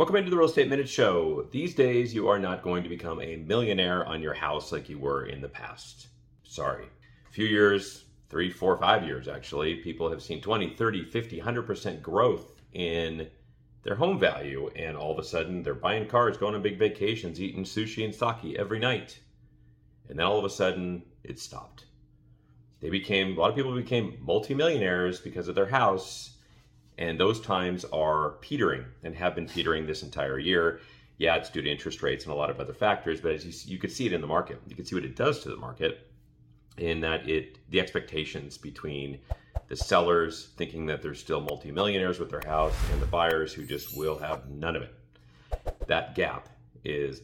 Welcome into the Real Estate Minute Show. These days, you are not going to become a millionaire on your house like you were in the past. Sorry. A few years, three, four, five years actually, people have seen 20, 30, 50, 100% growth in their home value. And all of a sudden, they're buying cars, going on big vacations, eating sushi and sake every night. And then all of a sudden, it stopped. They became, a lot of people became multimillionaires because of their house and those times are petering and have been petering this entire year. Yeah, it's due to interest rates and a lot of other factors, but as you, you could see it in the market, you can see what it does to the market in that it the expectations between the sellers thinking that they're still multimillionaires with their house and the buyers who just will have none of it. That gap is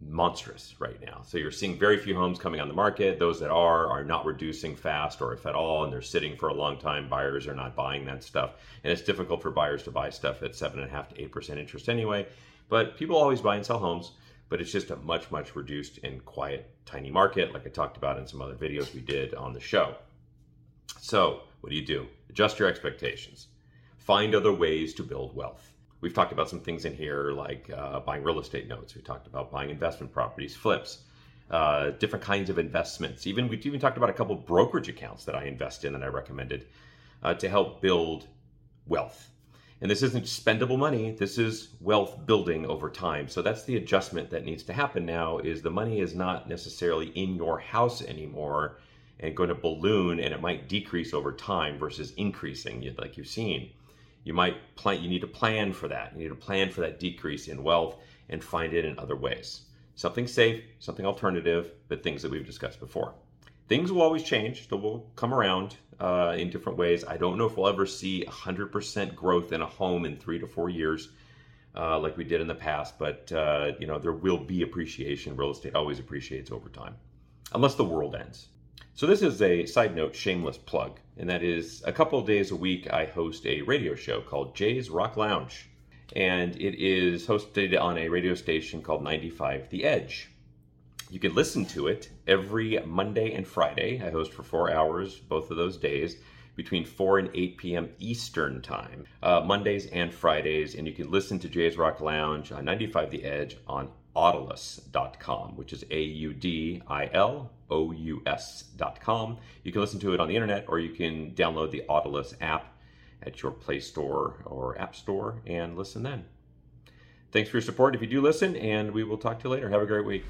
monstrous right now. So you're seeing very few homes coming on the market. Those that are are not reducing fast or if at all, and they're sitting for a long time. Buyers are not buying that stuff, and it's difficult for buyers to buy stuff at seven and a half to eight percent interest anyway. But people always buy and sell homes, but it's just a much much reduced and quiet tiny market, like I talked about in some other videos we did on the show. So what do you do? Adjust your expectations. Find other ways to build wealth. We've talked about some things in here like uh, buying real estate notes. We talked about buying investment properties, flips, uh, different kinds of investments. Even we've even talked about a couple brokerage accounts that I invest in and I recommended uh, to help build wealth. And this isn't spendable money. This is wealth building over time. So that's the adjustment that needs to happen now. Is the money is not necessarily in your house anymore and going to balloon, and it might decrease over time versus increasing, like you've seen you might plan you need to plan for that. You need to plan for that decrease in wealth and find it in other ways. Something safe something alternative but things that we've discussed before. Things will always change. They will come around uh, in different ways. I don't know if we'll ever see 100% growth in a home in three to four years uh, like we did in the past but uh, you know there will be appreciation. Real estate always appreciates over time. Unless the world ends so, this is a side note, shameless plug, and that is a couple of days a week I host a radio show called Jay's Rock Lounge. And it is hosted on a radio station called 95 The Edge. You can listen to it every Monday and Friday. I host for four hours both of those days between 4 and 8 p.m. Eastern Time, uh, Mondays and Fridays. And you can listen to Jay's Rock Lounge on 95 The Edge on audilous.com, which is A U D I L O U S.com. You can listen to it on the internet or you can download the Audilous app at your Play Store or App Store and listen then. Thanks for your support if you do listen, and we will talk to you later. Have a great week.